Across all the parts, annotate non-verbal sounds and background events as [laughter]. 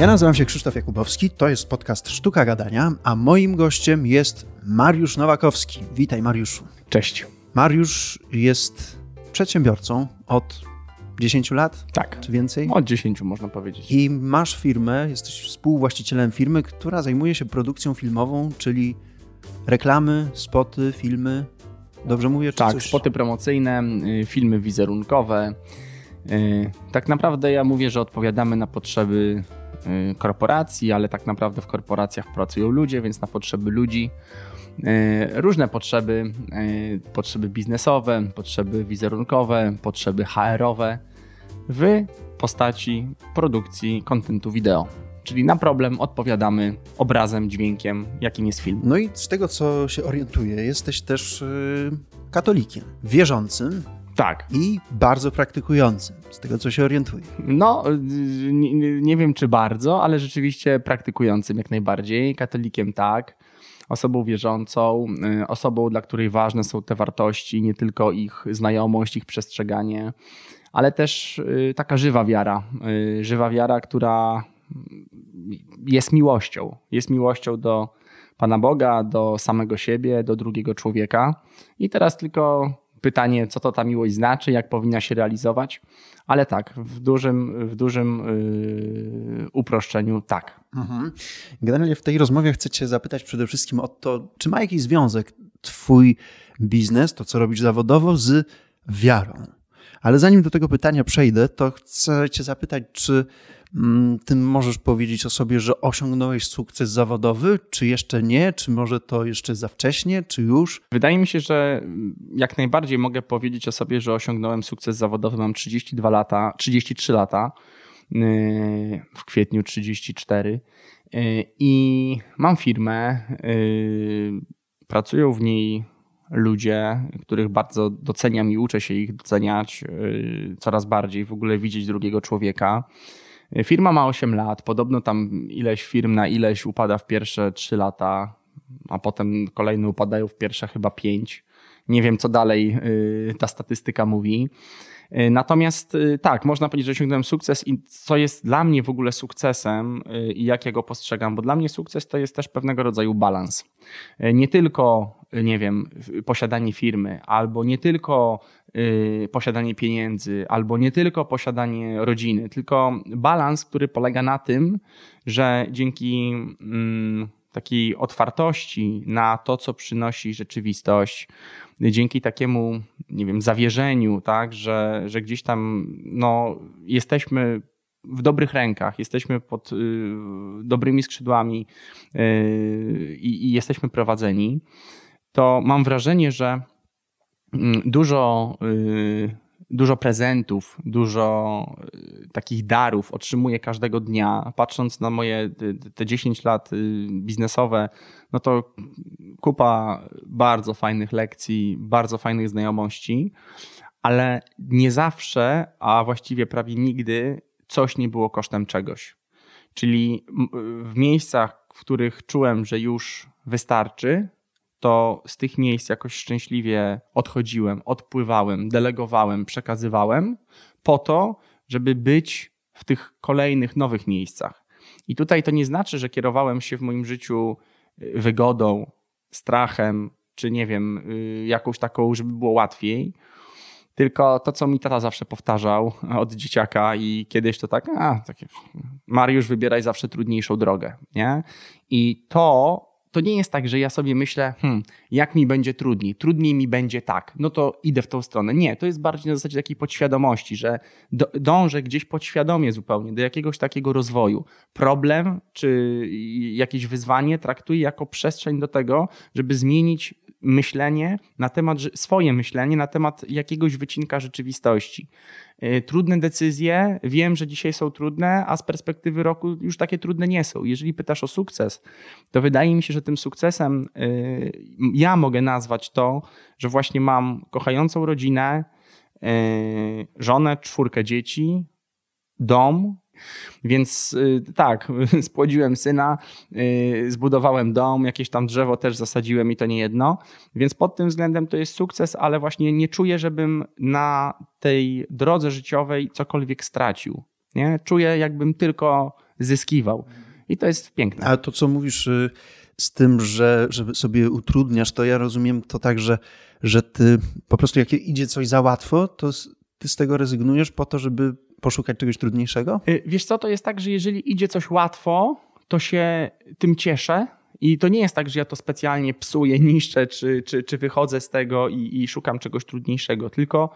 Ja nazywam się Krzysztof Jakubowski, to jest podcast Sztuka Gadania, a moim gościem jest Mariusz Nowakowski. Witaj Mariuszu. Cześć. Mariusz jest przedsiębiorcą od 10 lat? Tak. Czy więcej? Od 10 można powiedzieć. I masz firmę, jesteś współwłaścicielem firmy, która zajmuje się produkcją filmową, czyli reklamy, spoty, filmy. Dobrze mówię? Czy tak, coś? spoty promocyjne, y, filmy wizerunkowe. Y, tak naprawdę ja mówię, że odpowiadamy na potrzeby korporacji, ale tak naprawdę w korporacjach pracują ludzie, więc na potrzeby ludzi. Różne potrzeby, potrzeby biznesowe, potrzeby wizerunkowe, potrzeby HR-owe w postaci produkcji kontentu wideo. Czyli na problem odpowiadamy obrazem, dźwiękiem, jakim jest film. No i z tego, co się orientuję, jesteś też katolikiem, wierzącym. Tak. I bardzo praktykującym, z tego co się orientuję. No, nie, nie wiem czy bardzo, ale rzeczywiście praktykującym jak najbardziej. Katolikiem tak osobą wierzącą, y, osobą, dla której ważne są te wartości, nie tylko ich znajomość, ich przestrzeganie, ale też y, taka żywa wiara. Y, żywa wiara, która jest miłością. Jest miłością do Pana Boga, do samego siebie, do drugiego człowieka. I teraz tylko pytanie, co to ta miłość znaczy, jak powinna się realizować. Ale tak, w dużym, w dużym yy, uproszczeniu tak. Mhm. Generalnie w tej rozmowie chcę Cię zapytać przede wszystkim o to, czy ma jakiś związek Twój biznes, to co robisz zawodowo, z wiarą. Ale zanim do tego pytania przejdę, to chcę Cię zapytać, czy Mm, ty możesz powiedzieć o sobie, że osiągnąłeś sukces zawodowy, czy jeszcze nie, czy może to jeszcze za wcześnie, czy już? Wydaje mi się, że jak najbardziej mogę powiedzieć o sobie, że osiągnąłem sukces zawodowy. Mam 32 lata, 33 lata, yy, w kwietniu 34 yy, i mam firmę. Yy, pracują w niej ludzie, których bardzo doceniam i uczę się ich doceniać coraz bardziej, w ogóle widzieć drugiego człowieka. Firma ma 8 lat, podobno tam ileś firm na ileś upada w pierwsze 3 lata, a potem kolejne upadają w pierwsze chyba 5. Nie wiem, co dalej y, ta statystyka mówi. Y, natomiast y, tak, można powiedzieć, że osiągnąłem sukces i co jest dla mnie w ogóle sukcesem i jak ja go postrzegam, bo dla mnie sukces to jest też pewnego rodzaju balans. Nie tylko, nie wiem, posiadanie firmy, albo nie tylko Y, posiadanie pieniędzy, albo nie tylko posiadanie rodziny, tylko balans, który polega na tym, że dzięki mm, takiej otwartości na to, co przynosi rzeczywistość, dzięki takiemu, nie wiem, zawierzeniu, tak, że, że gdzieś tam no, jesteśmy w dobrych rękach, jesteśmy pod y, dobrymi skrzydłami y, i jesteśmy prowadzeni, to mam wrażenie, że Mm, dużo, y, dużo prezentów, dużo y, takich darów otrzymuję każdego dnia. Patrząc na moje te 10 lat y, biznesowe, no to kupa bardzo fajnych lekcji, bardzo fajnych znajomości, ale nie zawsze, a właściwie prawie nigdy coś nie było kosztem czegoś. Czyli w miejscach, w których czułem, że już wystarczy, to z tych miejsc jakoś szczęśliwie odchodziłem, odpływałem, delegowałem, przekazywałem po to, żeby być w tych kolejnych nowych miejscach. I tutaj to nie znaczy, że kierowałem się w moim życiu y, wygodą, strachem, czy nie wiem, y, jakąś taką, żeby było łatwiej. Tylko to, co mi tata zawsze powtarzał [laughs] od dzieciaka i kiedyś to tak, a, takie, Mariusz, wybieraj zawsze trudniejszą drogę, nie? I to to nie jest tak, że ja sobie myślę, hmm, jak mi będzie trudniej, trudniej mi będzie tak, no to idę w tą stronę. Nie, to jest bardziej na zasadzie takiej podświadomości, że do, dążę gdzieś podświadomie zupełnie do jakiegoś takiego rozwoju. Problem czy jakieś wyzwanie traktuję jako przestrzeń do tego, żeby zmienić myślenie na temat, swoje myślenie na temat jakiegoś wycinka rzeczywistości. Y, trudne decyzje, wiem, że dzisiaj są trudne, a z perspektywy roku już takie trudne nie są. Jeżeli pytasz o sukces, to wydaje mi się, że tym sukcesem y, ja mogę nazwać to, że właśnie mam kochającą rodzinę, y, żonę, czwórkę dzieci, dom, więc y, tak, [laughs] spłodziłem syna, y, zbudowałem dom, jakieś tam drzewo też zasadziłem i to nie jedno. Więc pod tym względem to jest sukces, ale właśnie nie czuję, żebym na tej drodze życiowej cokolwiek stracił. Nie? Czuję, jakbym tylko zyskiwał. I to jest piękne. A to, co mówisz y, z tym, że żeby sobie utrudniasz, to ja rozumiem to tak, że, że ty po prostu jak idzie coś za łatwo, to ty z tego rezygnujesz po to, żeby poszukać czegoś trudniejszego? Y, wiesz co, to jest tak, że jeżeli idzie coś łatwo, to się tym cieszę. I to nie jest tak, że ja to specjalnie psuję, [laughs] niszczę, czy, czy, czy wychodzę z tego i, i szukam czegoś trudniejszego, tylko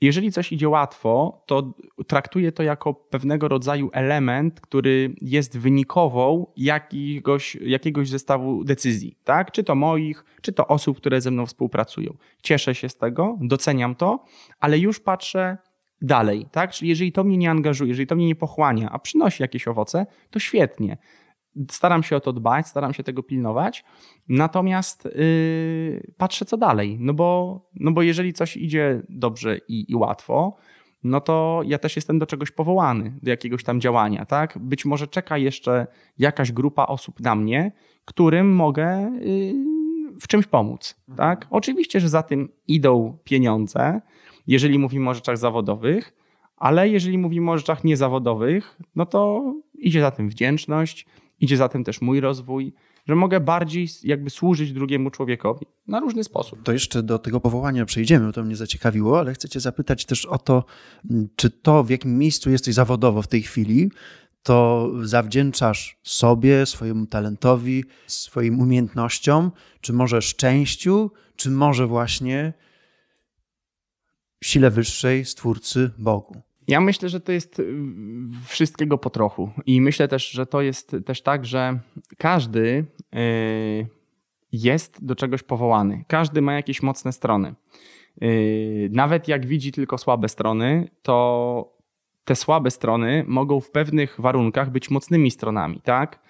jeżeli coś idzie łatwo, to traktuję to jako pewnego rodzaju element, który jest wynikową jakiegoś, jakiegoś zestawu decyzji, tak? Czy to moich, czy to osób, które ze mną współpracują. Cieszę się z tego, doceniam to, ale już patrzę dalej, tak? Czyli jeżeli to mnie nie angażuje, jeżeli to mnie nie pochłania, a przynosi jakieś owoce, to świetnie. Staram się o to dbać, staram się tego pilnować, natomiast yy, patrzę co dalej, no bo, no bo jeżeli coś idzie dobrze i, i łatwo, no to ja też jestem do czegoś powołany, do jakiegoś tam działania, tak? Być może czeka jeszcze jakaś grupa osób na mnie, którym mogę yy, w czymś pomóc, tak? Oczywiście, że za tym idą pieniądze, jeżeli mówimy o rzeczach zawodowych, ale jeżeli mówimy o rzeczach niezawodowych, no to idzie za tym wdzięczność, idzie za tym też mój rozwój, że mogę bardziej jakby służyć drugiemu człowiekowi na różny sposób. To jeszcze do tego powołania przejdziemy, to mnie zaciekawiło, ale chcę cię zapytać też o to, czy to w jakim miejscu jesteś zawodowo w tej chwili, to zawdzięczasz sobie, swojemu talentowi, swoim umiejętnościom, czy może szczęściu, czy może właśnie sile wyższej, stwórcy, Bogu. Ja myślę, że to jest y, wszystkiego po trochu. I myślę też, że to jest też tak, że każdy y, jest do czegoś powołany. Każdy ma jakieś mocne strony. Y, nawet jak widzi tylko słabe strony, to te słabe strony mogą w pewnych warunkach być mocnymi stronami, tak?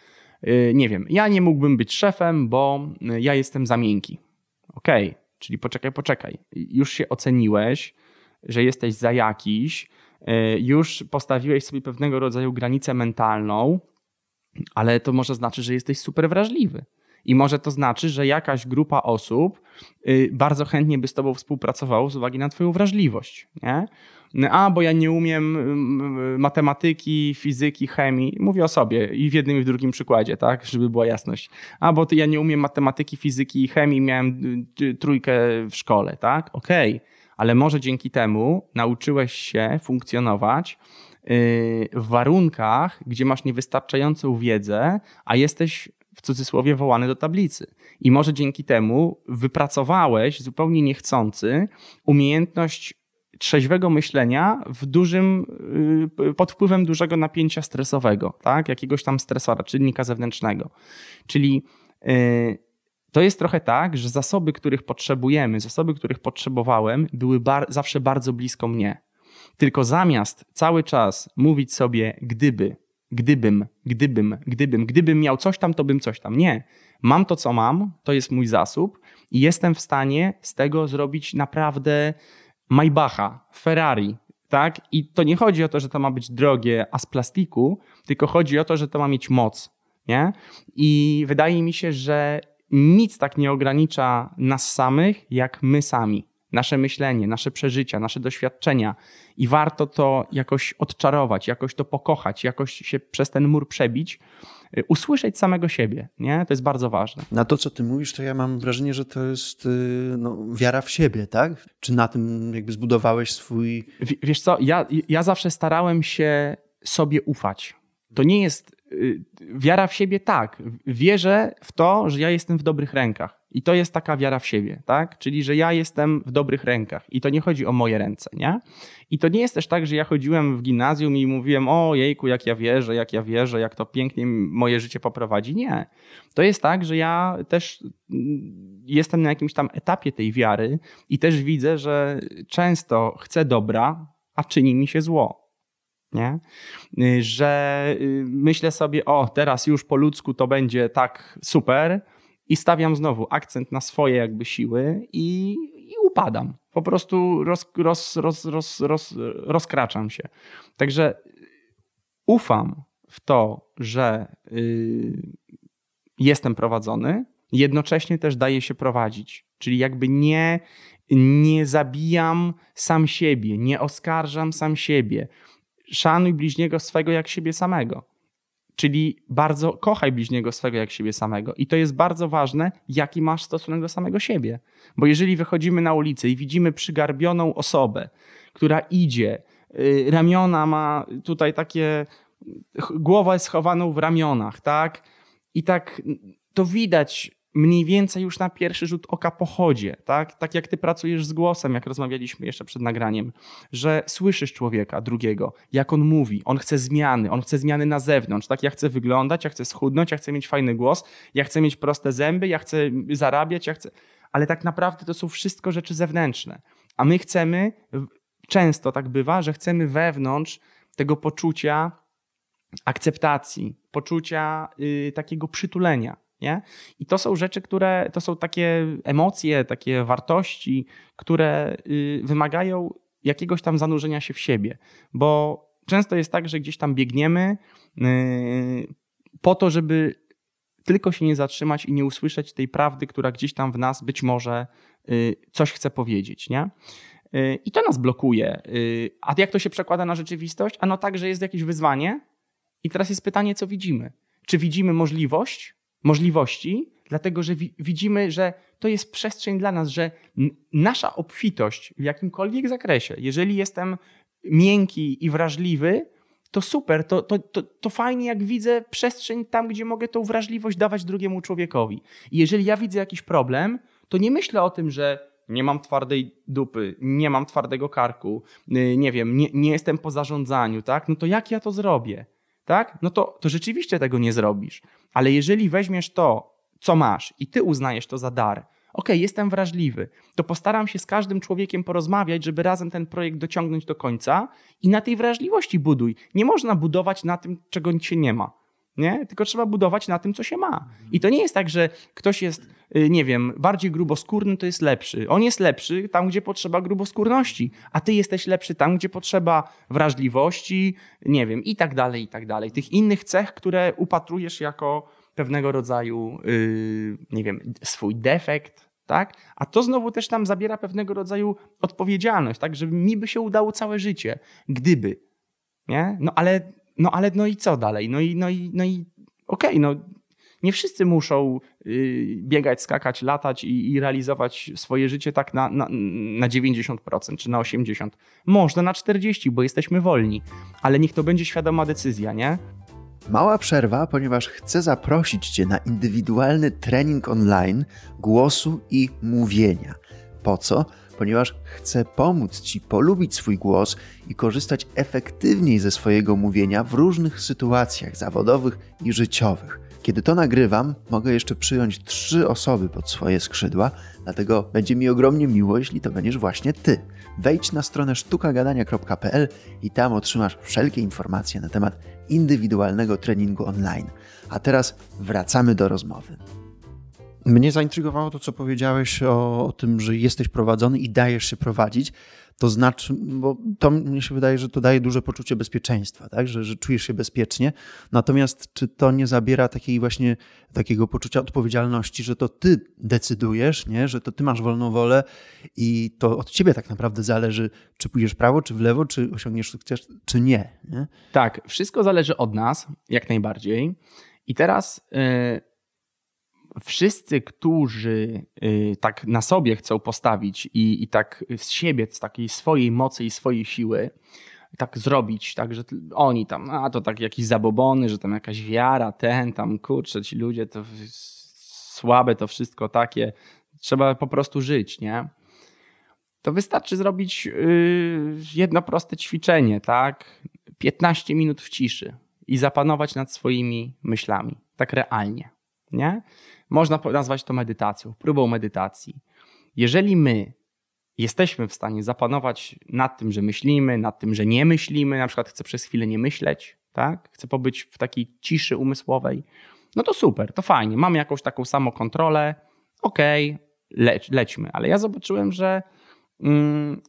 Nie wiem, ja nie mógłbym być szefem, bo ja jestem za miękki. Okej, okay, czyli poczekaj, poczekaj. Już się oceniłeś, że jesteś za jakiś, e, już postawiłeś sobie pewnego rodzaju granicę mentalną, ale to może znaczy, że jesteś super wrażliwy. I może to znaczy, że jakaś grupa osób y, bardzo chętnie by z tobą współpracowało z uwagi na twoją wrażliwość. Nie? A, bo ja nie umiem matematyki, fizyki, chemii. Mówię o sobie i w jednym i w drugim przykładzie, tak, żeby była jasność. A, bo ja nie umiem matematyki, fizyki i chemii, miałem y, trójkę w szkole, tak? Okej. Okay ale może dzięki temu nauczyłeś się funkcjonować y, w warunkach, gdzie masz niewystarczającą wiedzę, a jesteś w cudzysłowie wołany do tablicy. I może dzięki temu wypracowałeś zupełnie niechcący umiejętność trzeźwego myślenia w dużym, y, pod wpływem dużego napięcia stresowego, tak? jakiegoś tam stresora, czynnika zewnętrznego. Czyli yy, to jest trochę tak, że zasoby, których potrzebujemy, zasoby, których potrzebowałem, były bar zawsze bardzo blisko mnie. Tylko zamiast cały czas mówić sobie gdyby, gdybym, gdybym, gdybym, gdybym miał coś tam, to bym coś tam. Nie. Mam to, co mam, to jest mój zasób i jestem w stanie z tego zrobić naprawdę Maybacha, Ferrari, tak? I to nie chodzi o to, że to ma być drogie, a z plastiku, tylko chodzi o to, że to ma mieć moc, nie? I wydaje mi się, że nic tak nie ogranicza nas samych, jak my sami. Nasze myślenie, nasze przeżycia, nasze doświadczenia. I warto to jakoś odczarować, jakoś to pokochać, jakoś się przez ten mur przebić, y, usłyszeć samego siebie. Nie? To jest bardzo ważne. Na to, co ty mówisz, to ja mam wrażenie, że to jest y, no, wiara w siebie, tak? Czy na tym jakby zbudowałeś swój... W, wiesz co, ja, ja zawsze starałem się sobie ufać. To nie jest wiara w siebie, tak. Wierzę w to, że ja jestem w dobrych rękach. I to jest taka wiara w siebie, tak? Czyli, że ja jestem w dobrych rękach. I to nie chodzi o moje ręce, nie? I to nie jest też tak, że ja chodziłem w gimnazjum i mówiłem, o jejku, jak ja wierzę, jak ja wierzę, jak to pięknie moje życie poprowadzi. Nie. To jest tak, że ja też mm, jestem na jakimś tam etapie tej wiary i też widzę, że często chcę dobra, a czyni mi się zło nie? Y, że y, myślę sobie, o, teraz już po ludzku to będzie tak super i stawiam znowu akcent na swoje jakby siły i, i upadam. Po prostu roz, roz, roz, roz, roz, rozkraczam się. Także ufam w to, że y, jestem prowadzony, jednocześnie też daję się prowadzić. Czyli jakby nie, nie zabijam sam siebie, nie oskarżam sam siebie, szanuj bliźniego swego jak siebie samego. Czyli bardzo kochaj bliźniego swego jak siebie samego. I to jest bardzo ważne, jaki masz stosunek do samego siebie. Bo jeżeli wychodzimy na ulicę i widzimy przygarbioną osobę, która idzie, y, ramiona ma tutaj takie, głowa jest schowaną w ramionach, tak? I tak to widać mniej więcej już na pierwszy rzut oka pochodzie, tak? Tak jak ty pracujesz z głosem, jak rozmawialiśmy jeszcze przed nagraniem, że słyszysz człowieka drugiego, jak on mówi, on chce zmiany, on chce zmiany na zewnątrz, tak? Ja chcę wyglądać, ja chcę schudnąć, ja chcę mieć fajny głos, ja chcę mieć proste zęby, ja chcę zarabiać, ja chcę... Ale tak naprawdę to są wszystko rzeczy zewnętrzne. A my chcemy, często tak bywa, że chcemy wewnątrz tego poczucia akceptacji, poczucia yy, takiego przytulenia. Nie? I to są rzeczy, które to są takie emocje, takie wartości, które y, wymagają jakiegoś tam zanurzenia się w siebie, bo często jest tak, że gdzieś tam biegniemy y, po to, żeby tylko się nie zatrzymać i nie usłyszeć tej prawdy, która gdzieś tam w nas być może y, coś chce powiedzieć. Nie? I to nas blokuje. A jak to się przekłada na rzeczywistość? Ano tak, że jest jakieś wyzwanie i teraz jest pytanie, co widzimy. Czy widzimy możliwość, możliwości, dlatego że widzimy, że to jest przestrzeń dla nas, że nasza obfitość w jakimkolwiek zakresie, jeżeli jestem miękki i wrażliwy, to super, to, to, to, to fajnie, jak widzę przestrzeń tam, gdzie mogę tą wrażliwość dawać drugiemu człowiekowi. I jeżeli ja widzę jakiś problem, to nie myślę o tym, że nie mam twardej dupy, nie mam twardego karku, y, nie wiem, nie, nie jestem po zarządzaniu, tak? No to jak ja to zrobię? Tak? No to, to rzeczywiście tego nie zrobisz. Ale jeżeli weźmiesz to, co masz i ty uznajesz to za dar, ok, jestem wrażliwy, to postaram się z każdym człowiekiem porozmawiać, żeby razem ten projekt dociągnąć do końca i na tej wrażliwości buduj. Nie można budować na tym, czego się nie ma. Nie? Tylko trzeba budować na tym, co się ma. I to nie jest tak, że ktoś jest, y, nie wiem, bardziej gruboskórny, to jest lepszy. On jest lepszy tam, gdzie potrzeba gruboskórności, a ty jesteś lepszy tam, gdzie potrzeba wrażliwości, nie wiem, i tak dalej, i tak dalej. Tych innych cech, które upatrujesz jako pewnego rodzaju, yy, nie wiem, swój defekt, tak? A to znowu też tam zabiera pewnego rodzaju odpowiedzialność, tak? Żeby mi by się udało całe życie, gdyby, nie? No ale no ale no i co dalej? No i, no i, no i okej, okay, no nie wszyscy muszą y, biegać, skakać, latać i, i, realizować swoje życie tak na, na, na 90% czy na 80%. Można na 40%, bo jesteśmy wolni, ale niech to będzie świadoma decyzja, nie? Mała przerwa, ponieważ chcę zaprosić Cię na indywidualny trening online głosu i mówienia. Po co? Ponieważ chcę pomóc Ci polubić swój głos i korzystać efektywniej ze swojego mówienia w różnych sytuacjach zawodowych i życiowych. Kiedy to nagrywam, mogę jeszcze przyjąć trzy osoby pod swoje skrzydła, dlatego będzie mi ogromnie miło, jeśli to będziesz właśnie Ty. Wejdź na stronę sztukagadania.pl i tam otrzymasz wszelkie informacje na temat indywidualnego treningu online. A teraz wracamy do rozmowy. Mnie zaintrygowało to, co powiedziałeś o, o, tym, że jesteś prowadzony i dajesz się prowadzić. To znaczy, bo to mnie się wydaje, że to daje duże poczucie bezpieczeństwa, tak? że, że czujesz się bezpiecznie. Natomiast czy to nie zabiera takiej właśnie takiego poczucia odpowiedzialności, że to ty decydujesz, nie? że to ty masz wolną wolę i to od ciebie tak naprawdę zależy, czy pójdziesz prawo, czy w lewo, czy osiągniesz sukces, czy nie. nie? Tak, wszystko zależy od nas, jak najbardziej. I teraz. Yy wszyscy, którzy y, tak na sobie chcą postawić i, i tak z siebie, z takiej swojej mocy i swojej siły, tak zrobić, tak, że oni tam, a to tak jakieś zabobony, że tam jakaś wiara, ten tam, kurczę, ci ludzie to słabe to wszystko takie, trzeba po prostu żyć, nie? To wystarczy zrobić yy, jedno proste ćwiczenie, tak? 15 minut w ciszy i zapanować nad swoimi myślami, tak realnie, nie? Można nazwać to medytacją, próbą medytacji. Jeżeli my jesteśmy w stanie zapanować nad tym, że myślimy, nad tym, że nie myślimy, na przykład chcę przez chwilę nie myśleć, tak? chcę pobyć w takiej ciszy umysłowej, no to super, to fajnie, mamy jakąś taką samokontrolę, okej, okay, leć, lećmy. Ale ja zobaczyłem, że mm,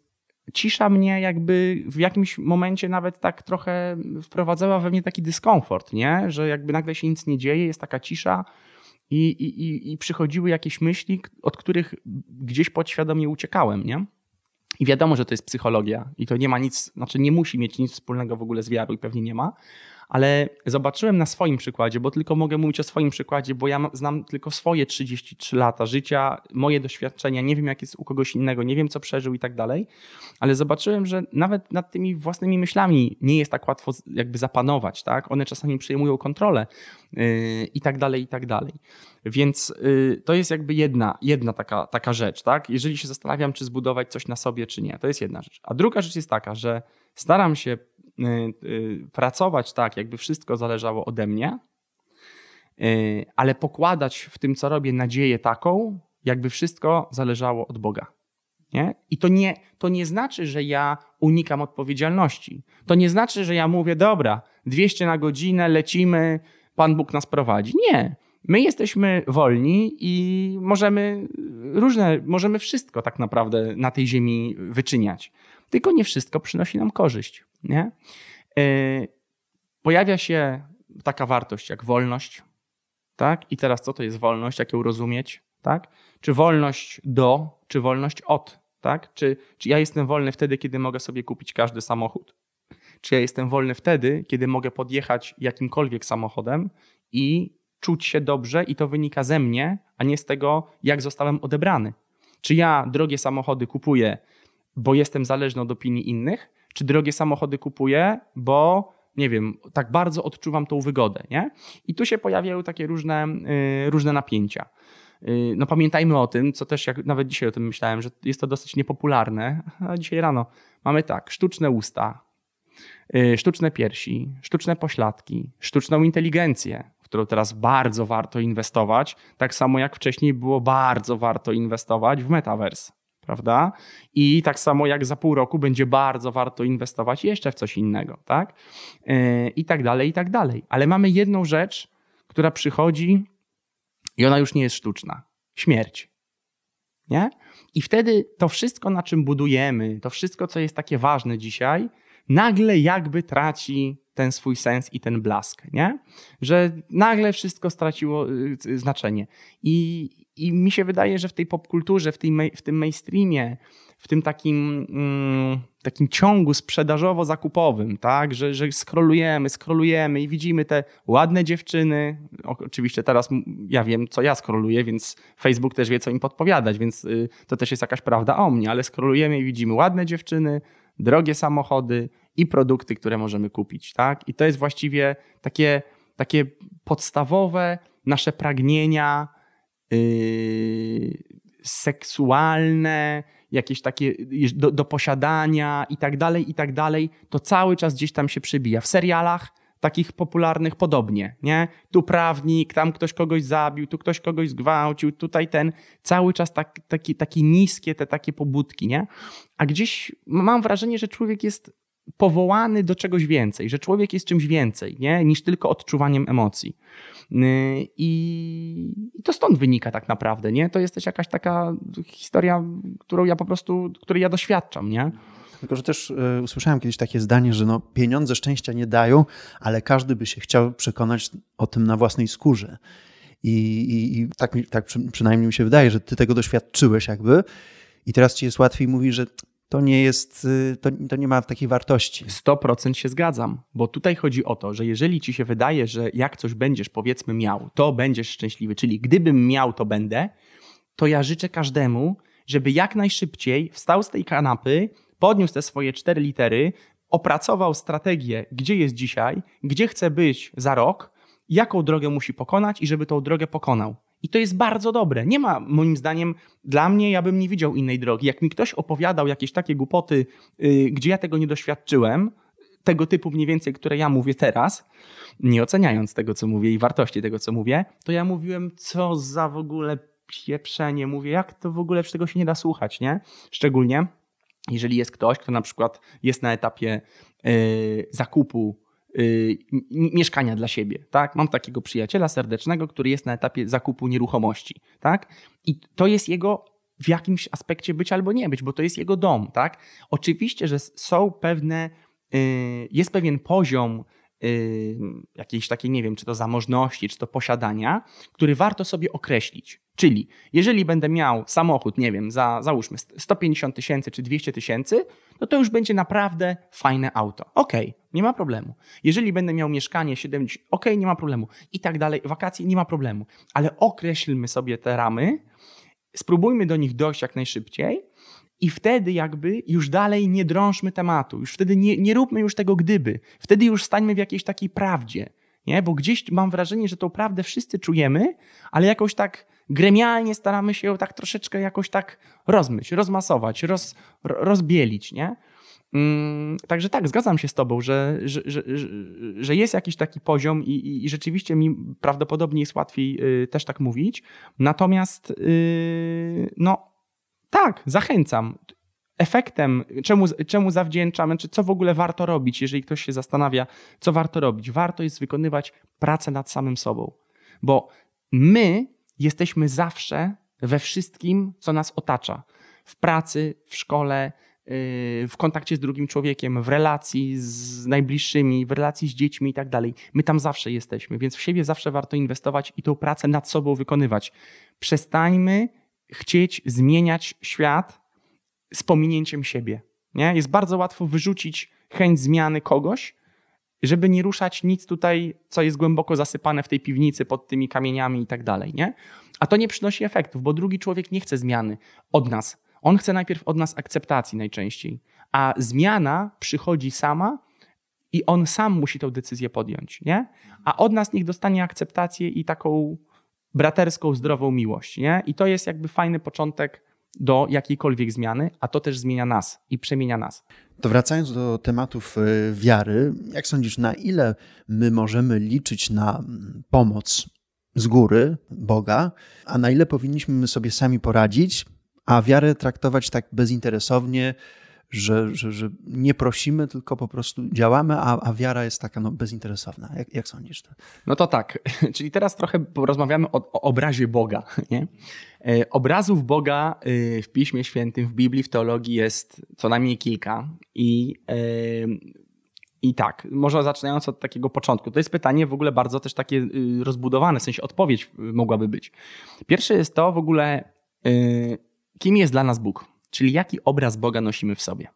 cisza mnie jakby w jakimś momencie nawet tak trochę wprowadzała we mnie taki dyskomfort, nie? że jakby nagle się nic nie dzieje, jest taka cisza, i, i, i przychodziły jakieś myśli, od których gdzieś podświadomie uciekałem, nie? I wiadomo, że to jest psychologia i to nie ma nic, znaczy nie musi mieć nic wspólnego w ogóle z wiarą i pewnie nie ma, ale zobaczyłem na swoim przykładzie, bo tylko mogę mówić o swoim przykładzie, bo ja znam tylko swoje 33 lata życia, moje doświadczenia, nie wiem jak jest u kogoś innego, nie wiem co przeżył i tak dalej, ale zobaczyłem, że nawet nad tymi własnymi myślami nie jest tak łatwo jakby zapanować, tak? One czasami przejmują kontrolę yy, i tak dalej, i tak dalej. Więc yy, to jest jakby jedna, jedna taka, taka rzecz, tak? Jeżeli się zastanawiam, czy zbudować coś na sobie, czy nie, to jest jedna rzecz. A druga rzecz jest taka, że staram się pracować tak, jakby wszystko zależało ode mnie, y, ale pokładać w tym, co robię, nadzieję taką, jakby wszystko zależało od Boga. Nie? I to nie, to nie znaczy, że ja unikam odpowiedzialności. To nie znaczy, że ja mówię, dobra, 200 na godzinę, lecimy, Pan Bóg nas prowadzi. Nie. My jesteśmy wolni i możemy różne, możemy wszystko tak naprawdę na tej ziemi wyczyniać. Tylko nie wszystko przynosi nam korzyść. Nie? E, pojawia się taka wartość jak wolność. Tak? I teraz co to jest wolność? Jak ją rozumieć? Tak? Czy wolność do, czy wolność od? Tak? Czy, czy ja jestem wolny wtedy, kiedy mogę sobie kupić każdy samochód? Czy ja jestem wolny wtedy, kiedy mogę podjechać jakimkolwiek samochodem i czuć się dobrze i to wynika ze mnie, a nie z tego, jak zostałem odebrany? Czy ja drogie samochody kupuję, bo jestem zależny od opinii innych, czy drogie samochody kupuję, bo nie wiem, tak bardzo odczuwam tą wygodę, nie? I tu się pojawiają takie różne, yy, różne napięcia. Yy, no pamiętajmy o tym, co też jak nawet dzisiaj o tym myślałem, że jest to dosyć niepopularne, a dzisiaj rano mamy tak, sztuczne usta, yy, sztuczne piersi, sztuczne pośladki, sztuczną inteligencję, w którą teraz bardzo warto inwestować, tak samo jak wcześniej było bardzo warto inwestować w metaverse prawda? I tak samo jak za pół roku będzie bardzo warto inwestować jeszcze w coś innego, tak? Yy, I tak dalej, i tak dalej. Ale mamy jedną rzecz, która przychodzi i ona już nie jest sztuczna. Śmierć. Nie? I wtedy to wszystko, na czym budujemy, to wszystko, co jest takie ważne dzisiaj, nagle jakby traci ten swój sens i ten blask, nie? Że nagle wszystko straciło y, znaczenie. I, i mi się wydaje, że w tej popkulturze, w, tej, w tym mainstreamie, w tym takim, mm, takim ciągu sprzedażowo-zakupowym, tak, że, że scrollujemy, scrollujemy i widzimy te ładne dziewczyny. Oczywiście teraz ja wiem, co ja scrolluję, więc Facebook też wie, co im podpowiadać, więc y, to też jest jakaś prawda o mnie, ale scrollujemy i widzimy ładne dziewczyny, drogie samochody i produkty, które możemy kupić. Tak? I to jest właściwie takie, takie podstawowe nasze pragnienia, yy, seksualne, jakieś takie do, do, posiadania i tak dalej, i tak dalej, to cały czas gdzieś tam się przybija. W serialach takich popularnych podobnie, nie? Tu prawnik, tam ktoś kogoś zabił, tu ktoś kogoś zgwałcił, tutaj ten, cały czas tak, taki, takie niskie te takie pobudki, nie? A gdzieś mam wrażenie, że człowiek jest powołany do czegoś więcej, że człowiek jest czymś więcej, nie? Niż tylko odczuwaniem emocji. Y, I, to stąd wynika tak naprawdę, nie? To jest też jakaś taka historia, którą ja po prostu, której ja doświadczam, nie? Tylko, że też y, usłyszałem kiedyś takie zdanie, że no, pieniądze szczęścia nie dają, ale każdy by się chciał przekonać o tym na własnej skórze. I, i, i tak, tak przy, przynajmniej mi się wydaje, że ty tego doświadczyłeś jakby i teraz ci jest łatwiej mówić, że to nie jest, y, to, to nie ma takiej wartości. 100% się zgadzam, bo tutaj chodzi o to, że jeżeli ci się wydaje, że jak coś będziesz powiedzmy miał, to będziesz szczęśliwy, czyli gdybym miał, to będę, to ja życzę każdemu, żeby jak najszybciej wstał z tej kanapy, podniósł te swoje cztery litery, opracował strategię, gdzie jest dzisiaj, gdzie chce być za rok, jaką drogę musi pokonać i żeby tą drogę pokonał. I to jest bardzo dobre. Nie ma, moim zdaniem, dla mnie, ja bym nie widział innej drogi. Jak mi ktoś opowiadał jakieś takie głupoty, yy, gdzie ja tego nie doświadczyłem, tego typu mniej więcej, które ja mówię teraz, nie oceniając tego, co mówię i wartości tego, co mówię, to ja mówiłem, co za w ogóle pieprzenie. Mówię, jak to w ogóle, tego się nie da słuchać, nie? Szczególnie, jeżeli jest ktoś, kto na przykład jest na etapie yy, zakupu Y, mieszkania dla siebie. Tak? Mam takiego przyjaciela serdecznego, który jest na etapie zakupu nieruchomości. Tak? I to jest jego w jakimś aspekcie być albo nie być, bo to jest jego dom. Tak? Oczywiście, że są pewne, y, jest pewien poziom jakiejś takiej, nie wiem, czy to zamożności, czy to posiadania, który warto sobie określić. Czyli jeżeli będę miał samochód, nie wiem, za załóżmy 150 tysięcy czy 200 tysięcy, no to już będzie naprawdę fajne auto. Okej, okay, nie ma problemu. Jeżeli będę miał mieszkanie 70, okej, okay, nie ma problemu. I tak dalej, wakacje, nie ma problemu. Ale określmy sobie te ramy, spróbujmy do nich dojść jak najszybciej i wtedy jakby już dalej nie drążmy tematu, już wtedy nie, nie róbmy już tego gdyby. Wtedy już stańmy w jakiejś takiej prawdzie. Nie? Bo gdzieś mam wrażenie, że tą prawdę wszyscy czujemy, ale jakoś tak gremialnie staramy się ją tak troszeczkę jakoś tak rozmyć, rozmasować, roz, rozbielić, nie? Mm, także tak, zgadzam się z Tobą, że, że, że, że jest jakiś taki poziom i, i, rzeczywiście mi prawdopodobnie jest łatwiej y, też tak mówić. Natomiast, y, no tak, zachęcam. Efektem, czemu, czemu zawdzięczamy, czy co w ogóle warto robić, jeżeli ktoś się zastanawia, co warto robić? Warto jest wykonywać pracę nad samym sobą, bo my jesteśmy zawsze we wszystkim, co nas otacza. W pracy, w szkole, yy, w kontakcie z drugim człowiekiem, w relacji z najbliższymi, w relacji z dziećmi i tak dalej. My tam zawsze jesteśmy, więc w siebie zawsze warto inwestować i tą pracę nad sobą wykonywać. Przestańmy chcieć zmieniać świat z pominięciem siebie. Nie? Jest bardzo łatwo wyrzucić chęć zmiany kogoś, żeby nie ruszać nic tutaj, co jest głęboko zasypane w tej piwnicy pod tymi kamieniami i tak dalej. Nie? A to nie przynosi efektów, bo drugi człowiek nie chce zmiany od nas. On chce najpierw od nas akceptacji najczęściej, a zmiana przychodzi sama i on sam musi tę decyzję podjąć. Nie? A od nas niech dostanie akceptację i taką braterską, zdrową miłość. Nie? I to jest jakby fajny początek do jakiejkolwiek zmiany, a to też zmienia nas i przemienia nas. To wracając do tematów e, wiary, jak sądzisz, na ile my możemy liczyć na mm, pomoc z góry Boga, a na ile powinniśmy sobie sami poradzić, a wiarę traktować tak bezinteresownie, że, że, że nie prosimy, tylko po prostu działamy, a, a wiara jest taka no, bezinteresowna. Jak, jak sądzisz? To? No to tak, [laughs] czyli teraz trochę porozmawiamy o, o obrazie Boga. [laughs] Nie? E, obrazów Boga e, w Piśmie Świętym, w Biblii, w teologii jest co najmniej kilka i e, i tak, może zaczynając od takiego początku. To jest pytanie w ogóle bardzo też takie y, rozbudowane, w sensie odpowiedź mogłaby być. Pierwsze jest to w ogóle, kim jest dla nas Bóg? Czyli jaki obraz Boga nosimy w sobie.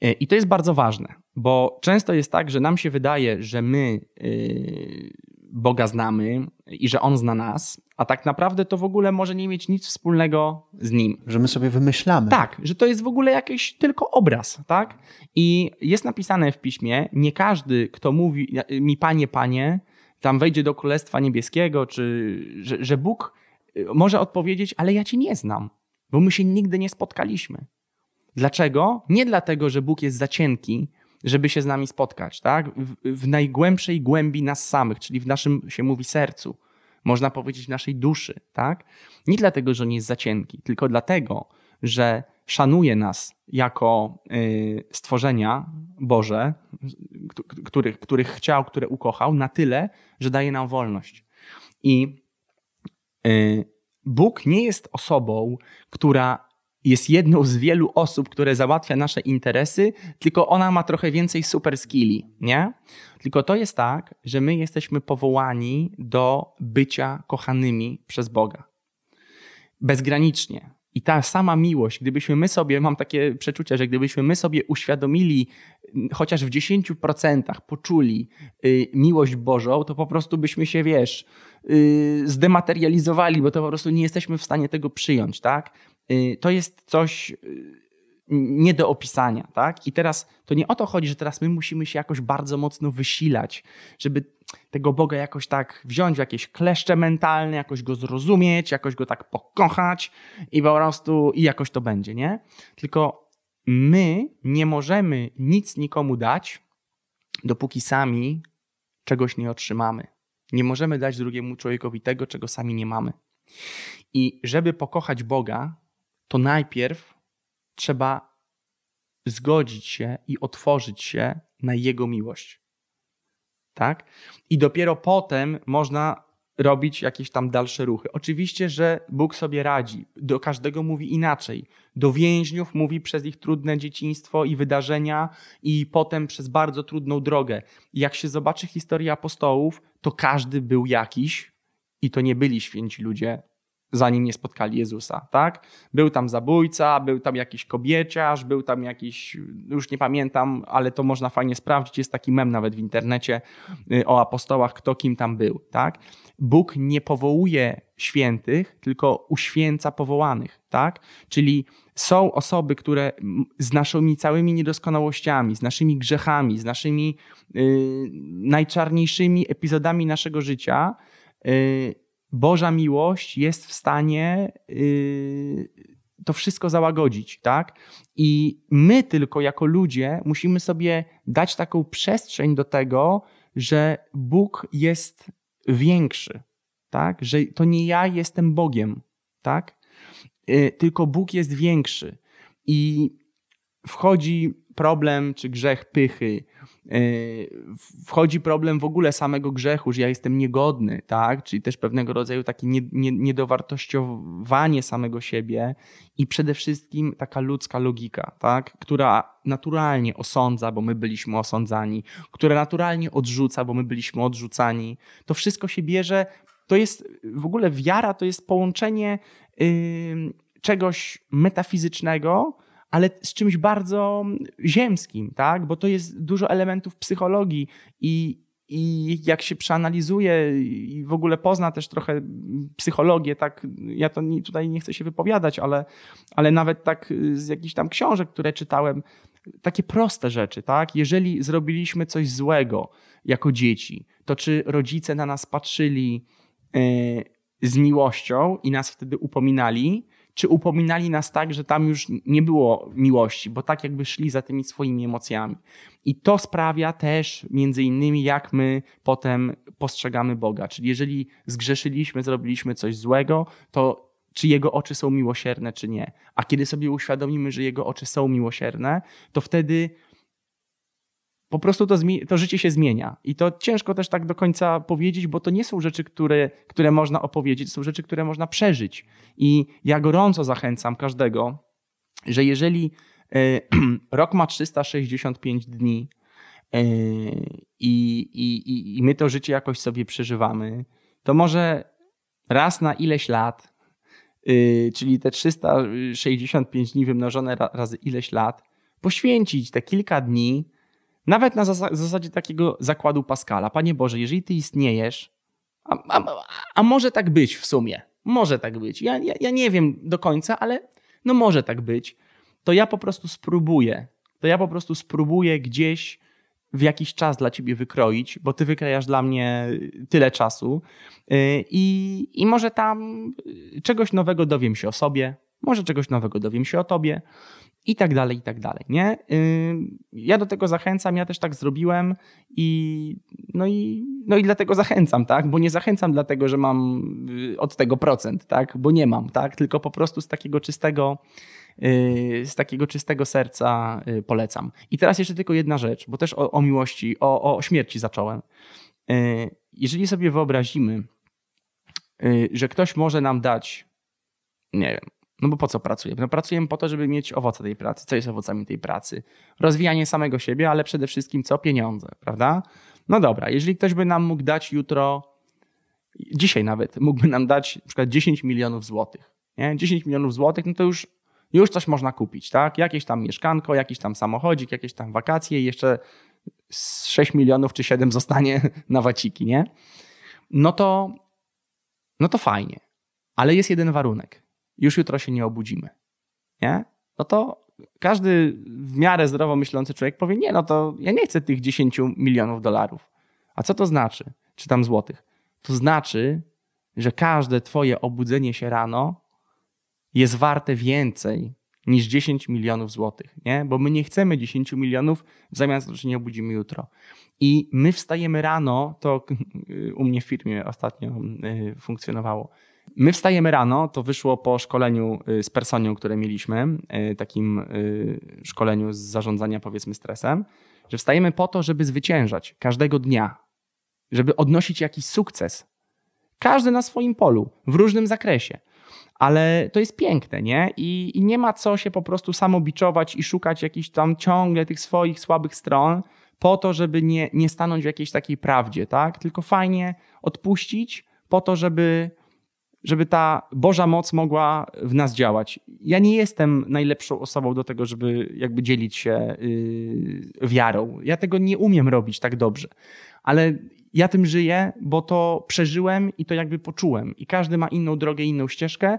E, I to jest bardzo ważne, bo często jest tak, że nam się wydaje, że my e, Boga znamy i że On zna nas, a tak naprawdę to w ogóle może nie mieć nic wspólnego z Nim. Że my sobie wymyślamy. Tak, że to jest w ogóle jakiś tylko obraz, tak? I jest napisane w piśmie, nie każdy, kto mówi mi Panie, Panie, tam wejdzie do Królestwa Niebieskiego, czy że, że Bóg e, może odpowiedzieć, ale ja Cię nie znam bo my się nigdy nie spotkaliśmy. Dlaczego? Nie dlatego, że Bóg jest za cienki, żeby się z nami spotkać, tak? W, w, najgłębszej głębi nas samych, czyli w naszym, się mówi, sercu, można powiedzieć naszej duszy, tak? Nie dlatego, że on jest za cienki, tylko dlatego, że szanuje nas jako y, stworzenia Boże, których, których chciał, które ukochał, na tyle, że daje nam wolność. I y, Bóg nie jest osobą, która jest jedną z wielu osób, które załatwia nasze interesy, tylko ona ma trochę więcej super skilli, nie? Tylko to jest tak, że my jesteśmy powołani do bycia kochanymi przez Boga. Bezgranicznie. I ta sama miłość, gdybyśmy my sobie, mam takie przeczucie, że gdybyśmy my sobie uświadomili, chociaż w 10% poczuli y, miłość Bożą, to po prostu byśmy się, wiesz, y, zdematerializowali, bo to po prostu nie jesteśmy w stanie tego przyjąć, tak? Y, to jest coś nie do opisania, tak? I teraz to nie o to chodzi, że teraz my musimy się jakoś bardzo mocno wysilać, żeby tego Boga jakoś tak wziąć w jakieś kleszcze mentalne, jakoś go zrozumieć, jakoś go tak pokochać i po prostu i jakoś to będzie, nie? Tylko my nie możemy nic nikomu dać, dopóki sami czegoś nie otrzymamy. Nie możemy dać drugiemu człowiekowi tego, czego sami nie mamy. I żeby pokochać Boga, to najpierw trzeba zgodzić się i otworzyć się na Jego miłość. Tak? I dopiero potem można robić jakieś tam dalsze ruchy. Oczywiście, że Bóg sobie radzi. Do każdego mówi inaczej. Do więźniów mówi przez ich trudne dzieciństwo i wydarzenia, i potem przez bardzo trudną drogę. Jak się zobaczy historię apostołów, to każdy był jakiś, i to nie byli święci ludzie, zanim nie spotkali Jezusa, tak? Był tam zabójca, był tam jakiś kobieciarz, był tam jakiś, już nie pamiętam, ale to można fajnie sprawdzić, jest taki mem nawet w internecie y, o apostołach, kto kim tam był, tak? Bóg nie powołuje świętych, tylko uświęca powołanych, tak? Czyli są osoby, które z naszymi całymi niedoskonałościami, z naszymi grzechami, z naszymi yy, najczarniejszymi epizodami naszego życia, yy, Boża miłość jest w stanie yy, to wszystko załagodzić, tak? I my tylko jako ludzie musimy sobie dać taką przestrzeń do tego, że Bóg jest większy, tak? Że to nie ja jestem Bogiem, tak? Yy, tylko Bóg jest większy. I wchodzi problem czy grzech pychy, Yy, wchodzi problem w ogóle samego grzechu, że ja jestem niegodny, tak? Czyli też pewnego rodzaju takie niedowartościowanie samego siebie i przede wszystkim taka ludzka logika, tak? Która naturalnie osądza, bo my byliśmy osądzani, która naturalnie odrzuca, bo my byliśmy odrzucani. To wszystko się bierze, to jest w ogóle wiara, to jest połączenie yy, czegoś metafizycznego, ale z czymś bardzo ziemskim, tak? Bo to jest dużo elementów psychologii i, i jak się przeanalizuje i w ogóle pozna też trochę psychologię, tak, ja to nie, tutaj nie chcę się wypowiadać, ale, ale nawet tak z jakichś tam książek, które czytałem, takie proste rzeczy, tak? Jeżeli zrobiliśmy coś złego jako dzieci, to czy rodzice na nas patrzyli yy, z miłością i nas wtedy upominali, czy upominali nas tak, że tam już nie było miłości, bo tak jakby szli za tymi swoimi emocjami. I to sprawia też między innymi, jak my potem postrzegamy Boga. Czyli jeżeli zgrzeszyliśmy, zrobiliśmy coś złego, to czy jego oczy są miłosierne, czy nie. A kiedy sobie uświadomimy, że jego oczy są miłosierne, to wtedy po prostu to, to, życie się zmienia. I to ciężko też tak do końca powiedzieć, bo to nie są rzeczy, które, które można opowiedzieć, są rzeczy, które można przeżyć. I ja gorąco zachęcam każdego, że jeżeli y, [clears throat] rok ma 365 dni y, i, i my to życie jakoś sobie przeżywamy, to może raz na ileś lat, y, czyli te 365 dni wymnożone razy ileś lat, poświęcić te kilka dni nawet na zasadzie takiego zakładu Pascala. Panie Boże, jeżeli Ty istniejesz, a, a, a może tak być w sumie, może tak być. Ja, ja, ja nie wiem do końca, ale no może tak być. To ja po prostu spróbuję. To ja po prostu spróbuję gdzieś w jakiś czas dla ciebie wykroić, bo ty wykrajasz dla mnie tyle czasu y, i, i może tam czegoś nowego dowiem się o sobie, może czegoś nowego dowiem się o tobie, i tak dalej, i tak dalej, nie? Ja do tego zachęcam, ja też tak zrobiłem i no i, no i dlatego zachęcam, tak? Bo nie zachęcam dlatego, że mam y, od tego procent, tak? Bo nie mam, tak? Tylko po prostu z takiego czystego, y, z takiego czystego serca y, polecam. I teraz jeszcze tylko jedna rzecz, bo też o, o miłości, o, o śmierci zacząłem. Jeżeli sobie wyobrazimy, że ktoś może nam dać, nie wiem, no bo po co pracujemy? No pracujemy po to, żeby mieć owoce tej pracy. Co jest owocami tej pracy? Rozwijanie samego siebie, ale przede wszystkim co? Pieniądze, prawda? No dobra, jeżeli ktoś by nam mógł dać jutro, dzisiaj nawet, mógłby nam dać na przykład 10 milionów złotych. Nie? 10 milionów złotych, no to już, już coś można kupić, tak? Jakieś tam mieszkanko, jakiś tam samochodzik, jakieś tam wakacje i jeszcze 6 milionów czy 7 zostanie [laughs] na waciki, nie? No to, no to fajnie. Ale jest jeden warunek już jutro się nie obudzimy. Nie? No to każdy w miarę zdrowo myślący człowiek powie, nie, no to ja nie chcę tych 10 milionów dolarów. A co to znaczy? Czy tam złotych? To znaczy, że każde twoje obudzenie się rano jest warte więcej niż 10 milionów złotych, nie? Bo my nie chcemy 10 milionów w zamian za to, że nie obudzimy jutro. I my wstajemy rano, to [laughs] u mnie w firmie ostatnio y, funkcjonowało. My wstajemy rano, to wyszło po szkoleniu y, z personią, które mieliśmy, y, takim y, szkoleniu z zarządzania powiedzmy stresem, że wstajemy po to, żeby zwyciężać każdego dnia, żeby odnosić jakiś sukces. Każdy na swoim polu, w różnym zakresie. Ale to jest piękne, nie? I, I, nie ma co się po prostu samobiczować i szukać jakichś tam ciągle tych swoich słabych stron po to, żeby nie, nie stanąć w jakiejś takiej prawdzie, tak? Tylko fajnie odpuścić po to, żeby żeby ta Boża moc mogła w nas działać. Ja nie jestem najlepszą osobą do tego, żeby jakby dzielić się yy, wiarą. Ja tego nie umiem robić tak dobrze, ale ja tym żyję, bo to przeżyłem i to jakby poczułem. I każdy ma inną drogę, inną ścieżkę.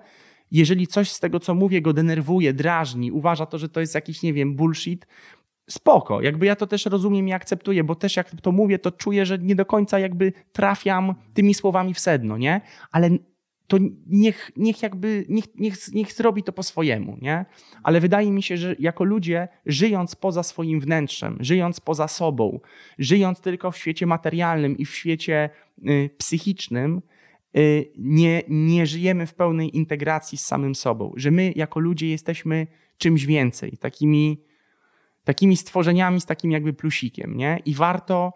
Jeżeli coś z tego, co mówię, go denerwuje, drażni, uważa to, że to jest jakiś, nie wiem, bullshit, spoko. Jakby ja to też rozumiem i akceptuję, bo też jak to mówię, to czuję, że nie do końca jakby trafiam tymi słowami w sedno, nie? Ale to niech, niech jakby, niech, niech, niech zrobi to po swojemu, nie? Ale wydaje mi się, że jako ludzie, żyjąc poza swoim wnętrzem, żyjąc poza sobą, żyjąc tylko w świecie materialnym i w świecie y, psychicznym, y, nie, nie żyjemy w pełnej integracji z samym sobą. Że my jako ludzie jesteśmy czymś więcej, takimi, takimi stworzeniami z takim jakby plusikiem, nie? I warto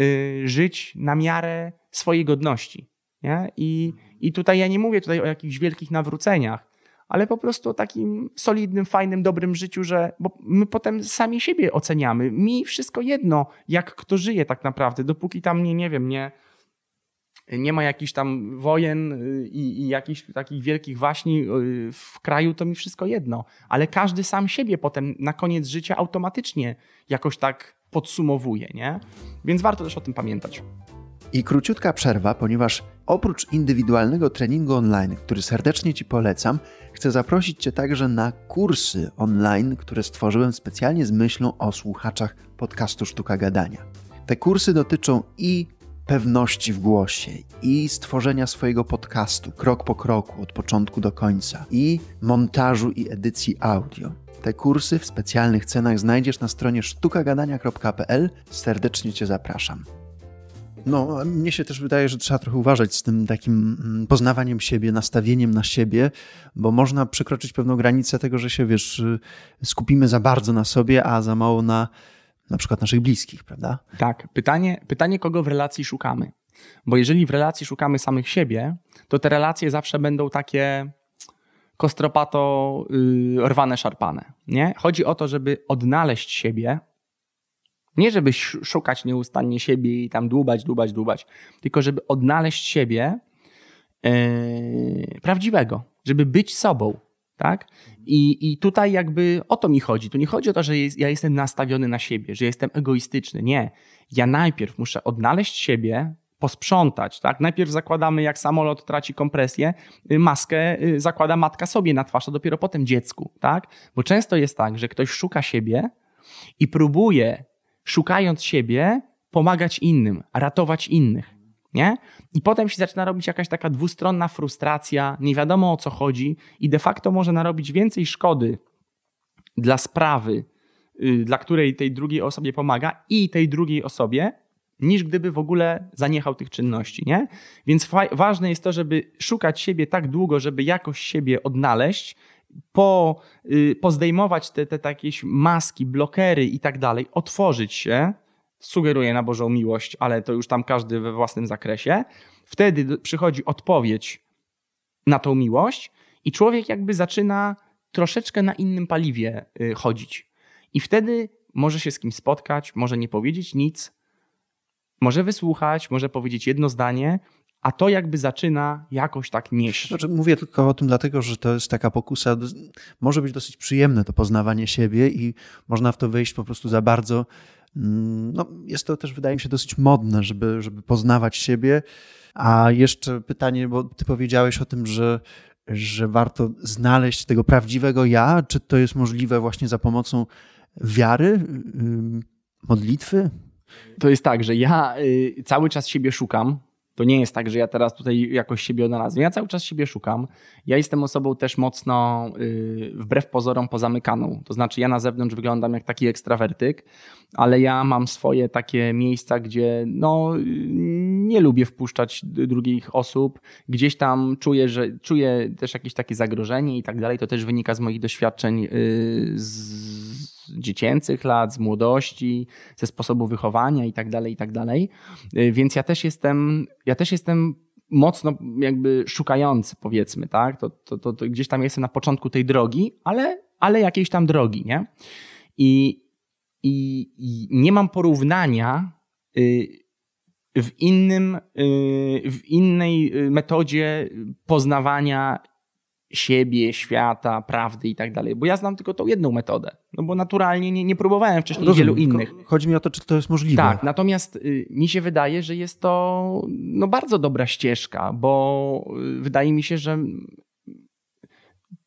y, żyć na miarę swojej godności, nie? I i tutaj ja nie mówię tutaj o jakichś wielkich nawróceniach, ale po prostu o takim solidnym, fajnym, dobrym życiu, że bo my potem sami siebie oceniamy. Mi wszystko jedno, jak kto żyje tak naprawdę, dopóki tam nie, nie wiem, nie, nie ma jakichś tam wojen y, i, i jakichś takich wielkich waśni y, w kraju, to mi wszystko jedno. Ale każdy sam siebie potem na koniec życia automatycznie jakoś tak podsumowuje, nie? Więc warto też o tym pamiętać. I króciutka przerwa, ponieważ oprócz indywidualnego treningu online, który serdecznie Ci polecam, chcę zaprosić Cię także na kursy online, które stworzyłem specjalnie z myślą o słuchaczach podcastu Sztuka Gadania. Te kursy dotyczą i pewności w głosie, i stworzenia swojego podcastu krok po kroku, od początku do końca, i montażu i edycji audio. Te kursy w specjalnych cenach znajdziesz na stronie sztukagadania.pl. Serdecznie Cię zapraszam. No, mnie się też wydaje, że trzeba trochę uważać z tym takim mm, poznawaniem siebie, nastawieniem na siebie, bo można przekroczyć pewną granicę tego, że się, wiesz, skupimy za bardzo na sobie, a za mało na na przykład naszych bliskich, prawda? Tak. Pytanie, pytanie kogo w relacji szukamy? Bo jeżeli w relacji szukamy samych siebie, to te relacje zawsze będą takie kostropato yy, rwane, szarpane. Nie? Chodzi o to, żeby odnaleźć siebie, nie żeby szukać nieustannie siebie i tam dłubać, dłubać, dłubać, tylko żeby odnaleźć siebie yy, prawdziwego, żeby być sobą. Tak? I, I tutaj jakby o to mi chodzi. Tu nie chodzi o to, że jest, ja jestem nastawiony na siebie, że jestem egoistyczny. Nie. Ja najpierw muszę odnaleźć siebie, posprzątać. Tak? Najpierw zakładamy, jak samolot traci kompresję, y, maskę y, zakłada matka sobie na twarz, a dopiero potem dziecku. Tak? Bo często jest tak, że ktoś szuka siebie i próbuje szukając siebie, pomagać innym, ratować innych. Nie? I potem się zaczyna robić jakaś taka dwustronna frustracja, nie wiadomo o co chodzi, i de facto może narobić więcej szkody dla sprawy, yy, dla której tej drugiej osobie pomaga i tej drugiej osobie, niż gdyby w ogóle zaniechał tych czynności. Nie? Więc ważne jest to, żeby szukać siebie tak długo, żeby jakoś siebie odnaleźć, po, y, pozdejmować te, te takie maski, blokery i tak dalej, otworzyć się, sugeruje na Bożą miłość, ale to już tam każdy we własnym zakresie. Wtedy przychodzi odpowiedź na tą miłość i człowiek jakby zaczyna troszeczkę na innym paliwie y, chodzić. I wtedy może się z kimś spotkać, może nie powiedzieć nic, może wysłuchać, może powiedzieć jedno zdanie, a to jakby zaczyna jakoś tak nieść. Znaczy, mówię tylko o tym dlatego, że to jest taka pokusa, może być dosyć przyjemne to poznawanie siebie i można w to wejść po prostu za bardzo. Mm, no, jest to też, wydaje mi się, dosyć modne, żeby, żeby poznawać siebie. A jeszcze pytanie, bo ty powiedziałeś o tym, że, że warto znaleźć tego prawdziwego ja. Czy to jest możliwe właśnie za pomocą wiary, modlitwy? To jest tak, że ja y, cały czas siebie szukam, to nie jest tak, że ja teraz tutaj jakoś siebie odnalazłem. Ja cały czas siebie szukam. Ja jestem osobą też mocno yy, wbrew pozorom pozamykaną. To znaczy ja na zewnątrz wyglądam jak taki ekstrawertyk, ale ja mam swoje takie miejsca, gdzie no, nie lubię wpuszczać drugich osób. Gdzieś tam czuję, że czuję też jakieś takie zagrożenie i tak dalej. To też wynika z moich doświadczeń yy, z dziecięcych lat, z młodości, ze sposobu wychowania i tak dalej, i tak dalej. Y, więc ja też jestem, ja też jestem mocno jakby szukający, powiedzmy, tak? To, to, to, to, gdzieś tam jestem na początku tej drogi, ale, ale jakiejś tam drogi, nie? I, i, i nie mam porównania y, w, innym, y, w innej metodzie poznawania siebie, świata, prawdy i tak dalej. Bo ja znam tylko tą jedną metodę. No bo naturalnie nie, nie próbowałem wcześniej Rozumiem, wielu innych. Chodzi mi o to, czy to jest możliwe. Tak, natomiast y, mi się wydaje, że jest to no, bardzo dobra ścieżka, bo y, wydaje mi się, że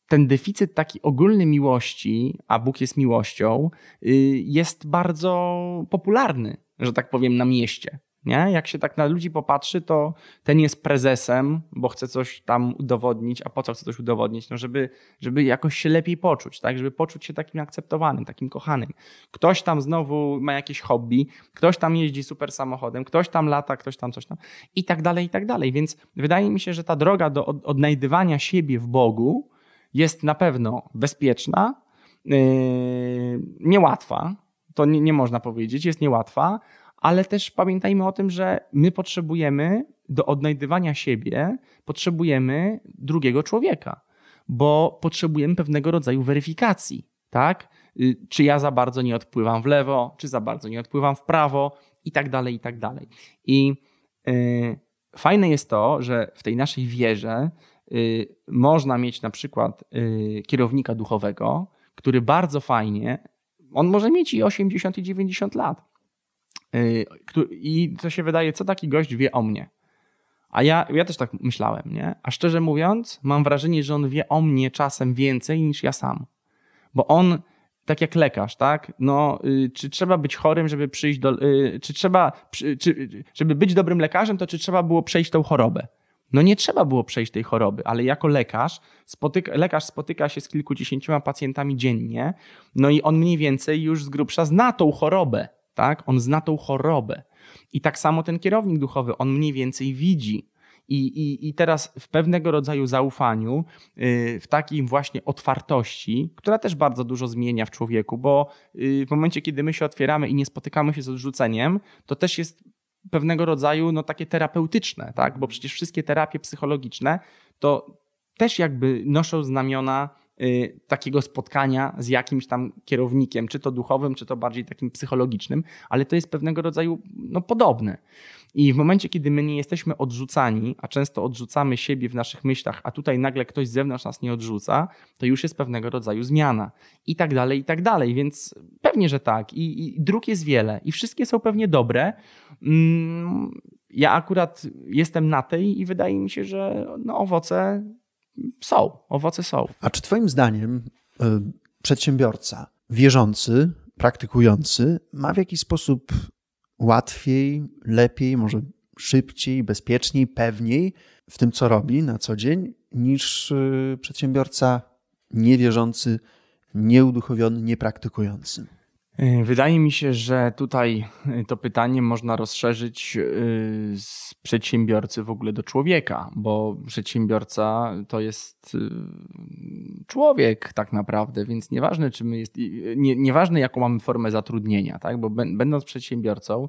ten deficyt taki ogólny miłości, a Bóg jest miłością, y, jest bardzo popularny, że tak powiem, na mieście. Nie? Jak się tak na ludzi popatrzy, to ten jest prezesem, bo chce coś tam udowodnić. A po co chce coś udowodnić? No żeby, żeby jakoś się lepiej poczuć, tak? żeby poczuć się takim akceptowanym, takim kochanym. Ktoś tam znowu ma jakieś hobby, ktoś tam jeździ super samochodem, ktoś tam lata, ktoś tam coś tam i tak dalej, i tak dalej. Więc wydaje mi się, że ta droga do odnajdywania siebie w Bogu jest na pewno bezpieczna, yy, niełatwa. To nie, nie można powiedzieć, jest niełatwa, ale też pamiętajmy o tym, że my potrzebujemy do odnajdywania siebie, potrzebujemy drugiego człowieka, bo potrzebujemy pewnego rodzaju weryfikacji, tak? Y, czy ja za bardzo nie odpływam w lewo, czy za bardzo nie odpływam w prawo i tak dalej, i tak dalej. I yy, fajne jest to, że w tej naszej wierze yy, można mieć na przykład yy, kierownika duchowego, który bardzo fajnie, on może mieć i 80 i 90 lat, I to się wydaje, co taki gość wie o mnie. A ja, ja też tak myślałem, nie? A szczerze mówiąc, mam wrażenie, że on wie o mnie czasem więcej niż ja sam. Bo on, tak jak lekarz, tak? No, y, czy trzeba być chorym, żeby przyjść do. Y, czy trzeba. Czy, żeby być dobrym lekarzem, to czy trzeba było przejść tą chorobę? No nie trzeba było przejść tej choroby, ale jako lekarz, spotyka, lekarz spotyka się z kilkudziesięcioma pacjentami dziennie, no i on mniej więcej już z grubsza zna tą chorobę tak? On zna tą chorobę. I tak samo ten kierownik duchowy, on mniej więcej widzi. I, i, I teraz w pewnego rodzaju zaufaniu, y, w takiej właśnie otwartości, która też bardzo dużo zmienia w człowieku, bo y, w momencie, kiedy my się otwieramy i nie spotykamy się z odrzuceniem, to też jest pewnego rodzaju no, takie terapeutyczne, tak? bo przecież wszystkie terapie psychologiczne to też jakby noszą znamiona takiego spotkania z jakimś tam kierownikiem, czy to duchowym, czy to bardziej takim psychologicznym, ale to jest pewnego rodzaju no, podobne. I w momencie, kiedy my nie jesteśmy odrzucani, a często odrzucamy siebie w naszych myślach, a tutaj nagle ktoś z zewnątrz nas nie odrzuca, to już jest pewnego rodzaju zmiana. I tak dalej, i tak dalej. Więc pewnie, że tak. I, i dróg jest wiele i wszystkie są pewnie dobre. Mm, ja akurat jestem na tej i wydaje mi się, że no, owoce są, owoce są. A czy Twoim zdaniem y, przedsiębiorca wierzący, praktykujący ma w jakiś sposób łatwiej, lepiej, może szybciej, bezpieczniej, pewniej w tym, co robi na co dzień, niż y, przedsiębiorca niewierzący, nieuduchowiony, niepraktykujący? E, wydaje mi się, że tutaj e, to pytanie można rozszerzyć e, z przedsiębiorcy w ogóle do człowieka, bo przedsiębiorca to jest człowiek tak naprawdę, więc nieważne, czy my jest, nie, nieważne jaką mamy formę zatrudnienia, tak? bo będąc przedsiębiorcą,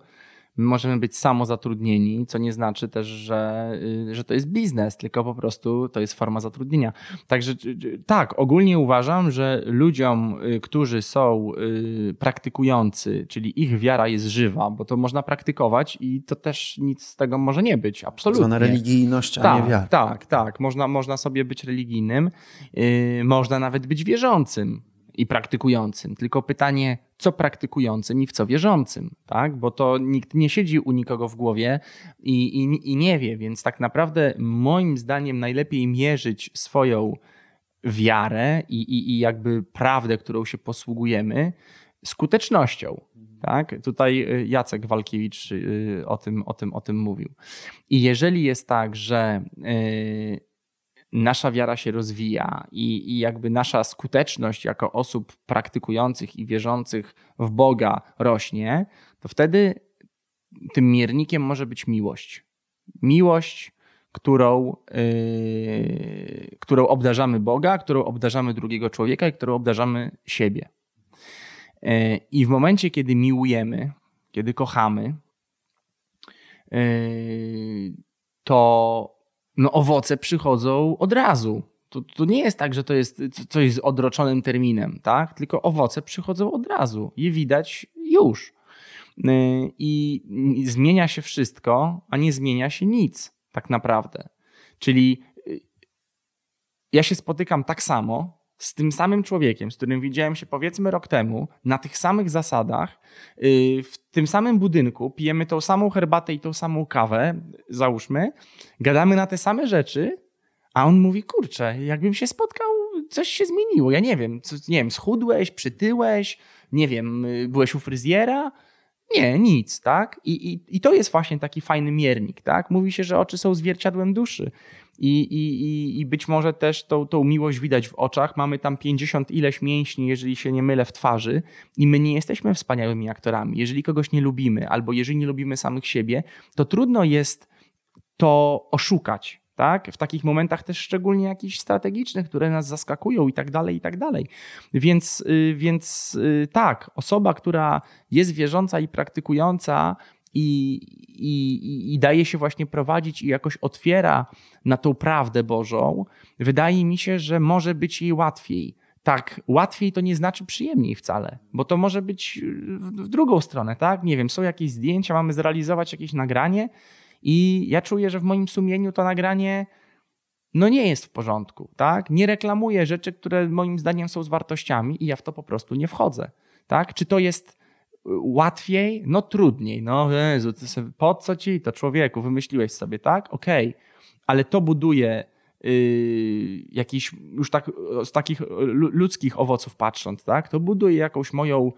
możemy być samozatrudnieni, co nie znaczy też, że, y, że to jest biznes, tylko po prostu to jest forma zatrudnienia. Także tak, ogólnie uważam, że ludziom, y, którzy są y, praktykujący, czyli ich wiara jest żywa, bo to można praktykować i to też nic z tego może nie być, absolutnie. Zwana religijność, a tak, nie wiara. Tak, tak. Można, można sobie być religijnym, można nawet być wierzącym i praktykującym. Tylko pytanie, co praktykującym i w co wierzącym, tak? Bo to nikt nie siedzi u nikogo w głowie i, i, i nie wie, więc tak naprawdę moim zdaniem najlepiej mierzyć swoją wiarę i, i, i jakby prawdę, którą się posługujemy, skutecznością. Tak? Tutaj y, Jacek Walkiewicz y, o tym, o, tym, o tym mówił. I jeżeli jest tak, że yy, nasza wiara się rozwija i, i jakby nasza skuteczność jako osób praktykujących i wierzących w Boga rośnie, to wtedy tym miernikiem może być miłość. Miłość, którą, yy, którą obdarzamy Boga, którą obdarzamy drugiego człowieka i którą obdarzamy siebie. Yy, I w momencie, kiedy miłujemy, kiedy kochamy, yy, to no owoce przychodzą od razu. To, to nie jest tak, że to jest coś z odroczonym terminem, tak? Tylko owoce przychodzą od razu. Je widać już. Y, I zmienia się wszystko, a nie zmienia się nic, tak naprawdę. Czyli y, ja się spotykam tak samo z tym samym człowiekiem, z którym widziałem się powiedzmy rok temu, na tych samych zasadach, y, w tym samym budynku, pijemy tą samą herbatę i tą samą kawę, załóżmy, gadamy na te same rzeczy, a on mówi, kurczę, jakbym się spotkał, coś się zmieniło. Ja nie wiem, co, nie wiem, schudłeś, przytyłeś, nie wiem, y, byłeś u fryzjera. Nie, nic, tak? I, i, I to jest właśnie taki fajny miernik, tak? Mówi się, że oczy są zwierciadłem duszy. I, i, i być może też tą, tą miłość widać w oczach. Mamy tam 50 ileś mięśni, jeżeli się nie mylę, w twarzy, i my nie jesteśmy wspaniałymi aktorami. Jeżeli kogoś nie lubimy, albo jeżeli nie lubimy samych siebie, to trudno jest to oszukać, tak? W takich momentach też szczególnie jakichś strategicznych, które nas zaskakują i tak dalej, i tak dalej. Więc, y, więc y, tak, osoba, która jest wierząca i praktykująca i, i, i daje się właśnie prowadzić i jakoś otwiera na tą prawdę Bożą, wydaje mi się, że może być jej łatwiej. Tak, łatwiej to nie znaczy przyjemniej wcale, bo to może być w drugą stronę, tak? Nie wiem, są jakieś zdjęcia, mamy zrealizować jakieś nagranie, i ja czuję, że w moim sumieniu to nagranie no nie jest w porządku, tak? Nie reklamuję rzeczy, które moim zdaniem są z wartościami i ja w to po prostu nie wchodzę, tak? Czy to jest y, łatwiej? No trudniej. No Jezu, po co ci to człowieku? Wymyśliłeś sobie, tak? Okej, okay. ale to buduje yy, jakiś, już tak z takich ludzkich owoców patrząc, tak? To buduje jakąś moją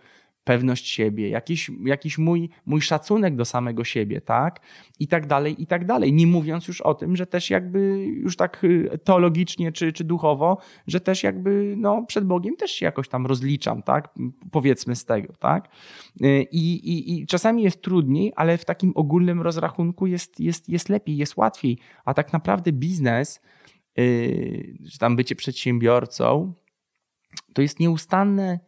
pewność siebie, jakiś, jakiś mój, mój szacunek do samego siebie, tak? I tak dalej, i tak dalej. Nie mówiąc już o tym, że też jakby już tak y, teologicznie czy, czy duchowo, że też jakby no, przed Bogiem też się jakoś tam rozliczam, tak? Powiedzmy z tego, tak? Y, I, i, i czasami jest trudniej, ale w takim ogólnym rozrachunku jest, jest, jest lepiej, jest łatwiej. A tak naprawdę biznes, yy, czy tam bycie przedsiębiorcą, to jest nieustanne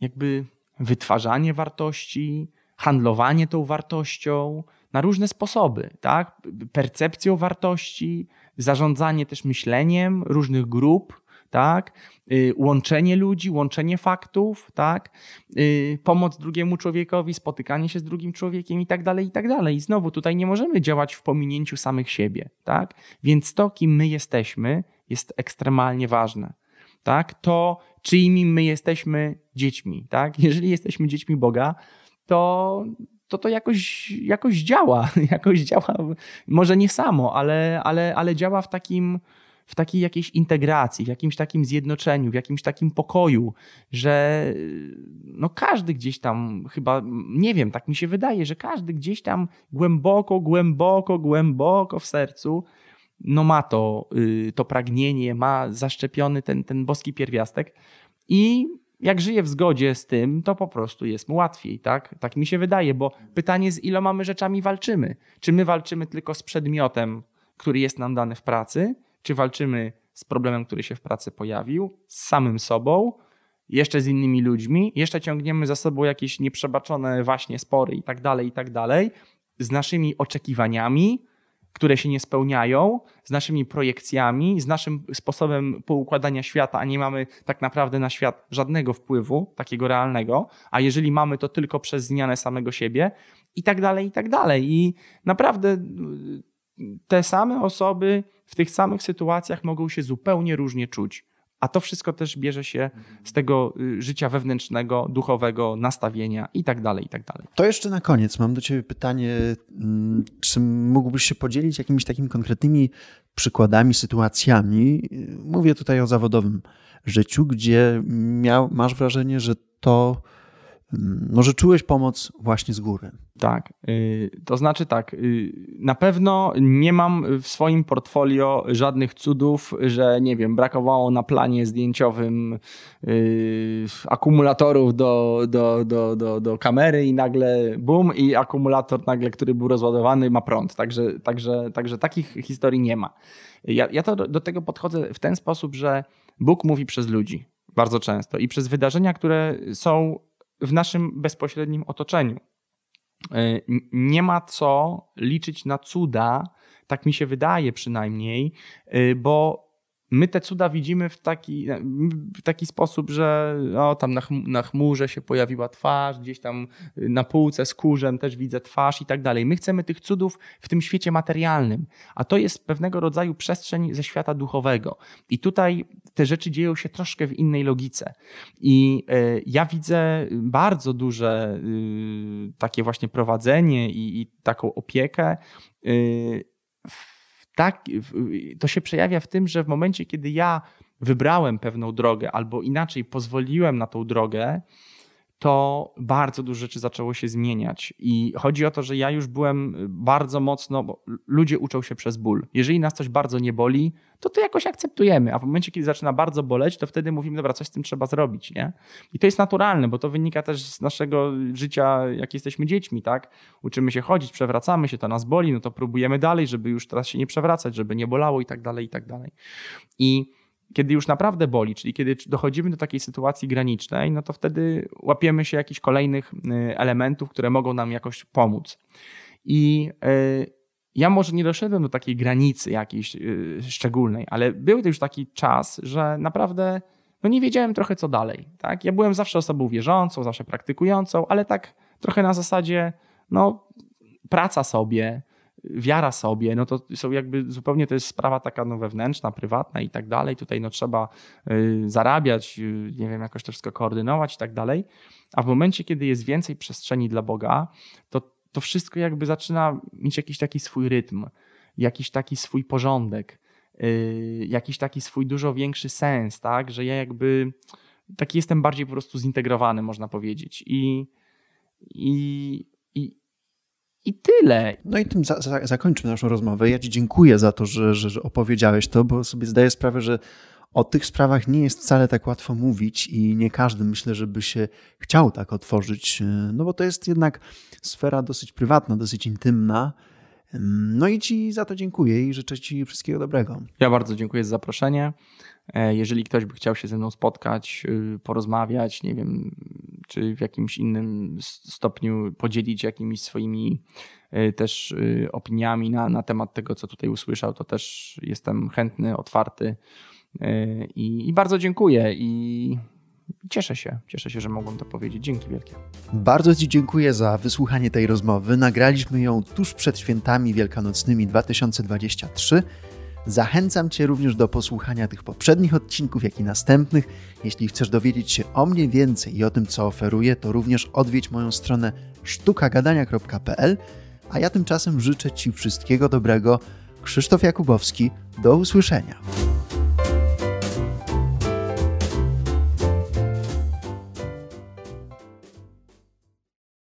jakby wytwarzanie wartości, handlowanie tą wartością na różne sposoby, tak? Percepcją wartości, zarządzanie też myśleniem różnych grup, tak? Y, łączenie ludzi, łączenie faktów, tak? Y, pomoc drugiemu człowiekowi, spotykanie się z drugim człowiekiem i tak dalej, i tak dalej. I znowu tutaj nie możemy działać w pominięciu samych siebie, tak? Więc to, kim my jesteśmy, jest ekstremalnie ważne tak, to czyimi my jesteśmy dziećmi. Tak? [laughs] Jeżeli jesteśmy dziećmi Boga, to to, to jakoś, jakoś działa. [laughs] Jakoś działa, może nie samo, ale, ale, ale działa w takim, w takiej jakiejś integracji, w jakimś takim zjednoczeniu, w jakimś takim pokoju, że no każdy gdzieś tam chyba, nie wiem, tak mi się wydaje, że każdy gdzieś tam głęboko, głęboko, głęboko w sercu no ma to, y, to pragnienie, ma zaszczepiony ten, ten boski pierwiastek i jak żyje w zgodzie z tym, to po prostu jest mu łatwiej, tak? Tak mi się wydaje, bo pytanie z iloma my rzeczami walczymy. Czy my walczymy tylko z przedmiotem, który jest nam dany w pracy, czy walczymy z problemem, który się w pracy pojawił, z samym sobą, jeszcze z innymi ludźmi, jeszcze ciągniemy za sobą jakieś nieprzebaczone właśnie spory i tak dalej, i tak dalej, z naszymi oczekiwaniami, które się nie spełniają, z naszymi projekcjami, z naszym sposobem poukładania świata, a nie mamy tak naprawdę na świat żadnego wpływu, takiego realnego, a jeżeli mamy, to tylko przez zmianę samego siebie i tak dalej, i tak dalej. I naprawdę y, te same osoby w tych samych sytuacjach mogą się zupełnie różnie czuć. A to wszystko też bierze się z tego y, życia wewnętrznego, duchowego, nastawienia i tak dalej, i tak dalej. To jeszcze na koniec mam do Ciebie pytanie, mm, czy mógłbyś się podzielić jakimiś takimi konkretnymi przykładami, sytuacjami? Mówię tutaj o zawodowym życiu, gdzie miał, masz wrażenie, że to może czułeś pomoc właśnie z góry. Tak, y, to znaczy tak, y, na pewno nie mam w swoim portfolio żadnych cudów, że nie wiem, brakowało na planie zdjęciowym y, akumulatorów do, do, do, do, do kamery i nagle bum i akumulator nagle, który był rozładowany ma prąd, także, także, także takich historii nie ma. Ja, ja to do, do tego podchodzę w ten sposób, że Bóg mówi przez ludzi bardzo często i przez wydarzenia, które są w naszym bezpośrednim otoczeniu. nie ma co liczyć na cuda, tak mi się wydaje przynajmniej, bo my te cuda widzimy w taki, w taki sposób, że o, tam na, na chmurze się pojawiła twarz, gdzieś tam na półce z kurzem też widzę twarz i tak dalej. My chcemy tych cudów w tym świecie materialnym, a to jest pewnego rodzaju przestrzeń ze świata duchowego. I tutaj te rzeczy dzieją się troszkę w innej logice. I y, ja widzę bardzo duże y, takie właśnie prowadzenie i, i taką opiekę y, tak, to się przejawia w tym, że w momencie, kiedy ja wybrałem pewną drogę albo inaczej pozwoliłem na tą drogę, to bardzo dużo rzeczy zaczęło się zmieniać. I chodzi o to, że ja już byłem bardzo mocno, bo ludzie uczą się przez ból. Jeżeli nas coś bardzo nie boli, to to jakoś akceptujemy, a w momencie, kiedy zaczyna bardzo boleć, to wtedy mówimy, dobra, coś z tym trzeba zrobić, nie? I to jest naturalne, bo to wynika też z naszego życia, jak jesteśmy dziećmi, tak? Uczymy się chodzić, przewracamy się, to nas boli, no to próbujemy dalej, żeby już teraz się nie przewracać, żeby nie bolało i tak dalej, i tak dalej. I kiedy już naprawdę boli, czyli kiedy dochodzimy do takiej sytuacji granicznej, no to wtedy łapiemy się jakichś kolejnych y, elementów, które mogą nam jakoś pomóc. I y, ja może nie doszedłem do takiej granicy jakiejś y, szczególnej, ale był to już taki czas, że naprawdę no nie wiedziałem trochę co dalej. Tak? Ja byłem zawsze osobą wierzącą, zawsze praktykującą, ale tak trochę na zasadzie no, praca sobie, wiara sobie, no to są jakby zupełnie to jest sprawa taka no, wewnętrzna, prywatna i tak dalej. Tutaj no, trzeba y, zarabiać, y, nie wiem, jakoś to wszystko koordynować i tak dalej. A w momencie, kiedy jest więcej przestrzeni dla Boga, to to wszystko jakby zaczyna mieć jakiś taki swój rytm, jakiś taki swój porządek, y, jakiś taki swój dużo większy sens, tak, że ja jakby taki jestem bardziej po prostu zintegrowany, można powiedzieć. I, i, i, i tyle. No i tym za, za, zakończmy naszą rozmowę. Ja Ci dziękuję za to, że, że, że opowiedziałeś to, bo sobie zdaję sprawę, że o tych sprawach nie jest wcale tak łatwo mówić i nie każdy myślę, żeby się chciał tak otworzyć, no bo to jest jednak sfera dosyć prywatna, dosyć intymna. No i Ci za to dziękuję i życzę Ci wszystkiego dobrego. Ja bardzo dziękuję za zaproszenie. E, jeżeli ktoś by chciał się ze mną spotkać, y, porozmawiać, nie wiem, czy w jakimś innym stopniu podzielić jakimiś swoimi y, też y, opiniami na, na temat tego, co tutaj usłyszał, to też jestem chętny, otwarty i, i bardzo dziękuję i cieszę się, cieszę się, że mogłem to powiedzieć. Dzięki wielkie. Bardzo Ci dziękuję za wysłuchanie tej rozmowy. Nagraliśmy ją tuż przed świętami wielkanocnymi 2023 Zachęcam Cię również do posłuchania tych poprzednich odcinków, jak i następnych. Jeśli chcesz dowiedzieć się o mnie więcej i o tym, co oferuję, to również odwiedź moją stronę sztukagadania.pl. A ja tymczasem życzę Ci wszystkiego dobrego. Krzysztof Jakubowski, do usłyszenia.